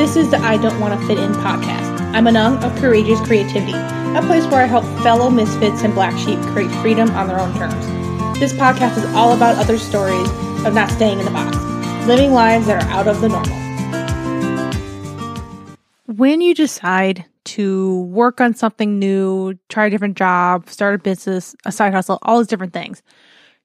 This is the I Don't Want to Fit In podcast. I'm Anung of Courageous Creativity, a place where I help fellow misfits and black sheep create freedom on their own terms. This podcast is all about other stories of not staying in the box, living lives that are out of the normal. When you decide to work on something new, try a different job, start a business, a side hustle, all these different things,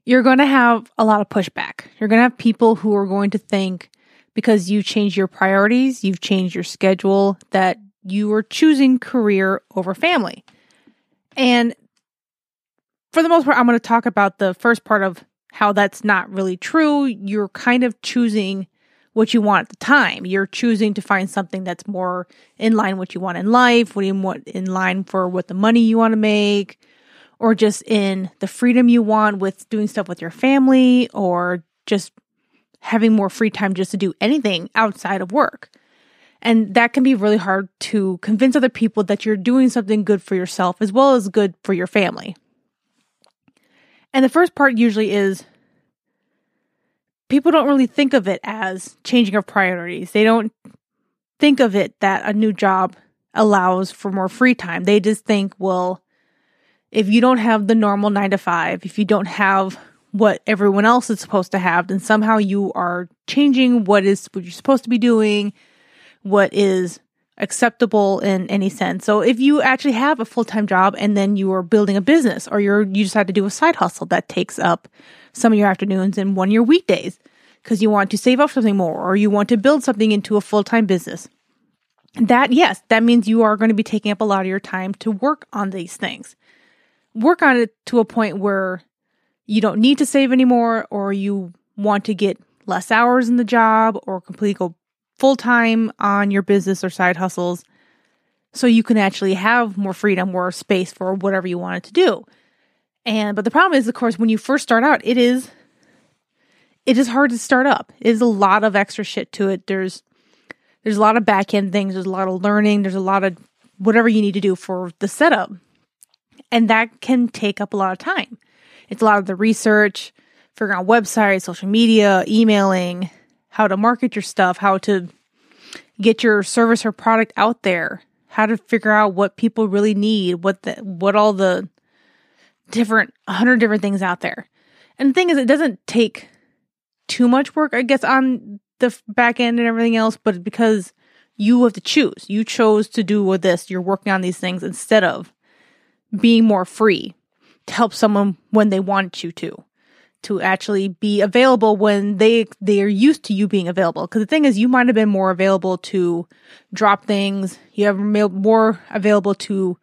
you're going to have a lot of pushback. You're going to have people who are going to think because you changed your priorities, you've changed your schedule, that you are choosing career over family. And for the most part, I'm going to talk about the first part of how that's not really true. You're kind of choosing what you want at the time. You're choosing to find something that's more in line what you want in life, what you want in line for what the money you want to make, or just in the freedom you want with doing stuff with your family or just having more free time just to do anything outside of work. And that can be really hard to convince other people that you're doing something good for yourself as well as good for your family. And the first part usually is people don't really think of it as changing of priorities. They don't think of it that a new job allows for more free time. They just think, well, if you don't have the normal nine to five, if you don't have what everyone else is supposed to have, then somehow you are changing what is what you're supposed to be doing, what is acceptable in any sense. So if you actually have a full-time job and then you are building a business or you're you decide to do a side hustle that takes up some of your afternoons and one of your weekdays because you want to save up something more or you want to build something into a full-time business. That yes, that means you are going to be taking up a lot of your time to work on these things work on it to a point where you don't need to save anymore or you want to get less hours in the job or completely go full time on your business or side hustles so you can actually have more freedom, more space for whatever you wanted to do. And but the problem is of course when you first start out it is it is hard to start up. It is a lot of extra shit to it. There's there's a lot of back end things, there's a lot of learning, there's a lot of whatever you need to do for the setup. And that can take up a lot of time. It's a lot of the research, figuring out websites, social media, emailing, how to market your stuff, how to get your service or product out there, how to figure out what people really need, what the what all the different 100 different things out there. And the thing is it doesn't take too much work I guess on the back end and everything else, but because you have to choose. You chose to do with this. You're working on these things instead of being more free help someone when they want you to to actually be available when they they are used to you being available. Because the thing is you might have been more available to drop things. You have more available to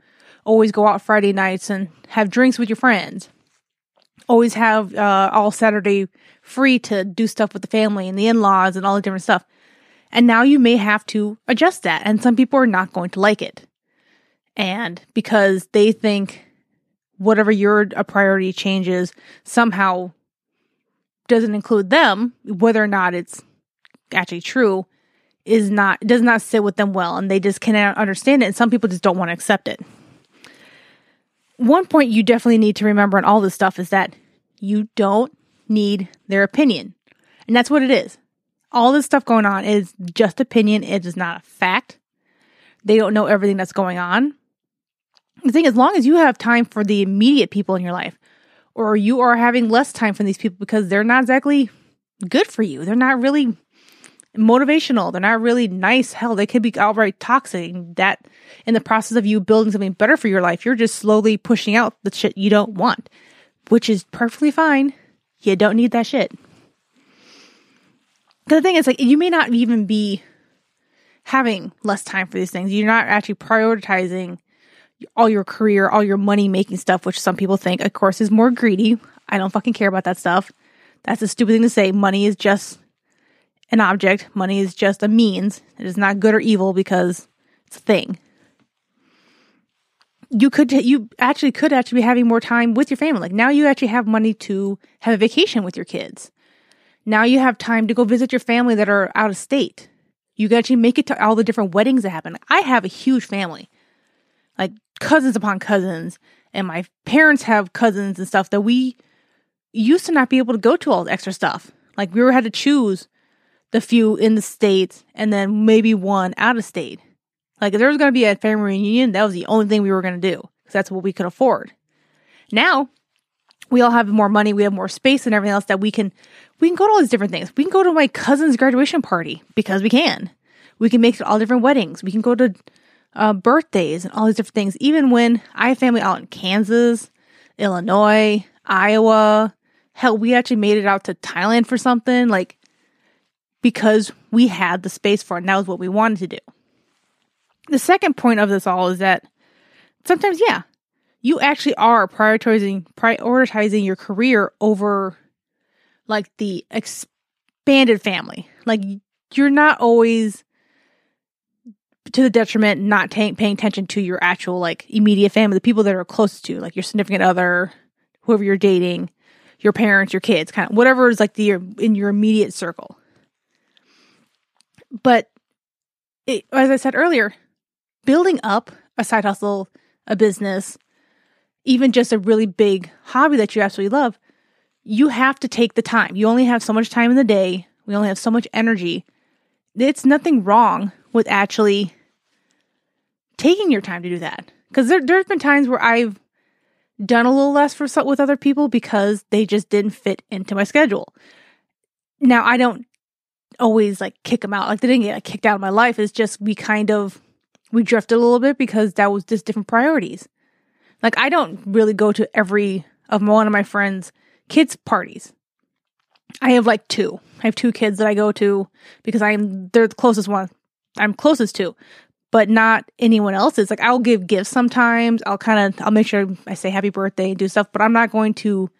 always go out friday nights and have drinks with your friends. Always have uh, all saturday free to do stuff with the family and the in-laws and all the different stuff. And now you may have to adjust that and some people are not going to like it. And because they think whatever your a priority changes somehow doesn't include them, whether or not it's actually true, is not does not sit with them well and they just cannot understand it and some people just don't want to accept it. One point you definitely need to remember in all this stuff is that you don't need their opinion. And that's what it is. All this stuff going on is just opinion. It is not a fact. They don't know everything that's going on the thing, as long as you have time for the immediate people in your life, or you are having less time for these people because they're not exactly good for you, they're not really motivational, they're not really nice. Hell, they could be outright toxic. That in the process of you building something better for your life, you're just slowly pushing out the shit you don't want, which is perfectly fine. You don't need that shit. The thing is, like, you may not even be having less time for these things. You're not actually prioritizing all your career, all your money making stuff, which some people think, of course, is more greedy. I don't fucking care about that stuff. That's a stupid thing to say. Money is just an object, money is just a means. It is not good or evil because it's a thing. You could, you actually could actually be having more time with your family. Like now you actually have money to have a vacation with your kids. Now you have time to go visit your family that are out of state. You can actually make it to all the different weddings that happen. I have a huge family like cousins upon cousins, and my parents have cousins and stuff that we used to not be able to go to all the extra stuff. Like we were had to choose the few in the States and then maybe one out of state. Like if there was going to be a family reunion, that was the only thing we were going to do because that's what we could afford. Now we all have more money, we have more space and everything else that we can we can go to all these different things. We can go to my cousin's graduation party because we can. We can make it all different weddings. We can go to uh, birthdays and all these different things. Even when I have family out in Kansas, Illinois, Iowa, hell, we actually made it out to Thailand for something like because we had the space for it. And that was what we wanted to do. The second point of this all is that sometimes, yeah, you actually are prioritizing prioritizing your career over like the expanded family. Like you're not always to the detriment not t- paying attention to your actual like immediate family, the people that are close to, like your significant other, whoever you're dating, your parents, your kids, kind of whatever is like the in your immediate circle. But it, as I said earlier, building up a side hustle, a business, even just a really big hobby that you absolutely love, you have to take the time. You only have so much time in the day. We only have so much energy. It's nothing wrong with actually taking your time to do that. Because there, there's been times where I've done a little less for with other people because they just didn't fit into my schedule. Now I don't always like kick them out. Like they didn't get like, kicked out of my life. It's just we kind of we drifted a little bit because that was just different priorities. Like I don't really go to every of one of my friends' kids' parties. I have like two. I have two kids that I go to because I'm they're the closest one I'm closest to, but not anyone else's. Like I'll give gifts sometimes. I'll kind of I'll make sure I say happy birthday and do stuff, but I'm not going to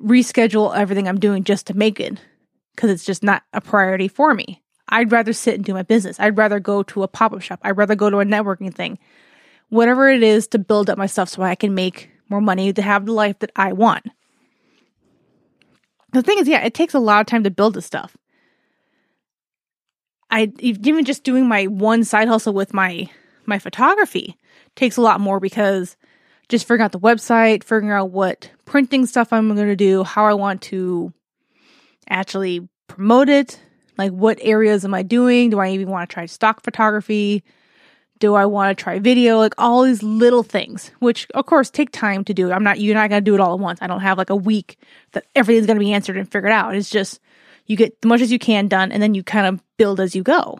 reschedule everything I'm doing just to make it because it's just not a priority for me. I'd rather sit and do my business. I'd rather go to a pop up shop. I'd rather go to a networking thing. Whatever it is to build up my stuff so I can make more money to have the life that I want. The thing is, yeah, it takes a lot of time to build this stuff. I even just doing my one side hustle with my my photography takes a lot more because just figuring out the website, figuring out what printing stuff I'm going to do, how I want to actually promote it, like what areas am I doing? Do I even want to try stock photography? Do I want to try video? Like all these little things, which of course take time to do. I'm not, you're not going to do it all at once. I don't have like a week that everything's going to be answered and figured out. It's just, you get as much as you can done and then you kind of build as you go.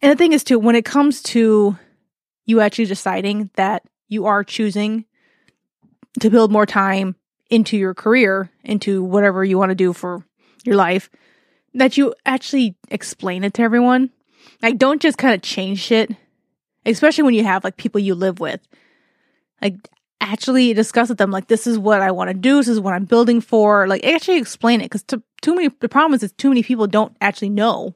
And the thing is, too, when it comes to you actually deciding that you are choosing to build more time into your career, into whatever you want to do for your life, that you actually explain it to everyone. Like, don't just kind of change shit, especially when you have like people you live with. Like, actually discuss with them, like, this is what I want to do, this is what I'm building for. Like, actually explain it because too many, the problem is, is too many people don't actually know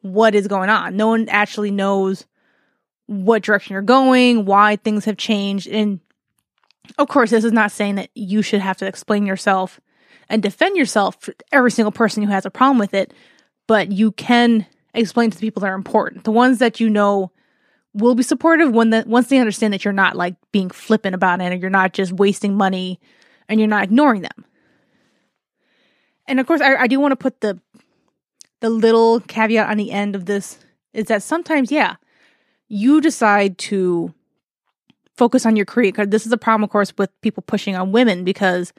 what is going on. No one actually knows what direction you're going, why things have changed. And of course, this is not saying that you should have to explain yourself and defend yourself for every single person who has a problem with it, but you can explain to the people that are important, the ones that you know will be supportive when that once they understand that you're not like being flippant about it and you're not just wasting money and you're not ignoring them. And of course, I, I do want to put the the little caveat on the end of this is that sometimes, yeah, you decide to focus on your career. Because this is a problem, of course, with people pushing on women because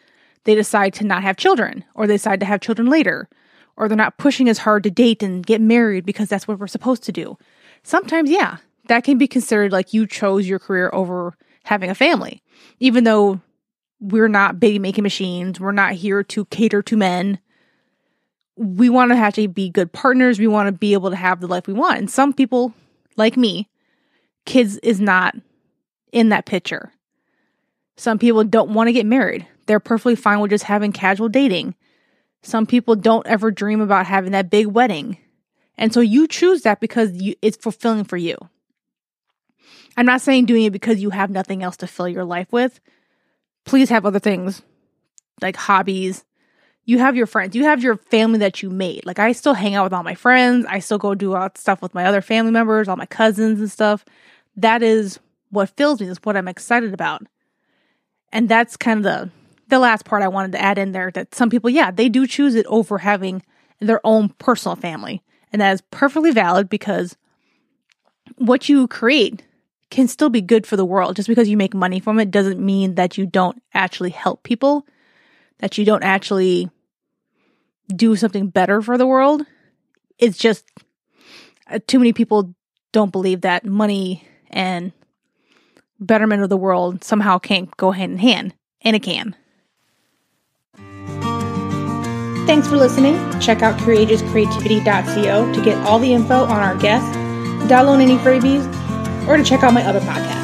they decide to not have children or they decide to have children later or they're not pushing as hard to date and get married because that's what we're supposed to do. Sometimes, yeah, that can be considered like you chose your career over having a family, even though we're not baby making machines. We're not here to cater to men. We want to actually be good partners. We want to be able to have the life we want. And some people, like me, kids is not in that picture. Some people don't want to get married. They're perfectly fine with just having casual dating. Some people don't ever dream about having that big wedding. And so you choose that because you, it's fulfilling for you. I'm not saying doing it because you have nothing else to fill your life with. Please have other things like hobbies. You have your friends, you have your family that you made. Like I still hang out with all my friends. I still go do all stuff with my other family members, all my cousins and stuff. That is what fills me. That's what I'm excited about. And that's kind of the the last part I wanted to add in there that some people, yeah, they do choose it over having their own personal family. And that is perfectly valid because what you create can still be good for the world. Just because you make money from it doesn't mean that you don't actually help people, that you don't actually do something better for the world. It's just uh, too many people don't believe that money and betterment of the world somehow can't go hand in hand, and it can. Thanks for listening. Check out courageouscreativity.co to get all the info on our guests, download any freebies, or to check out my other podcasts.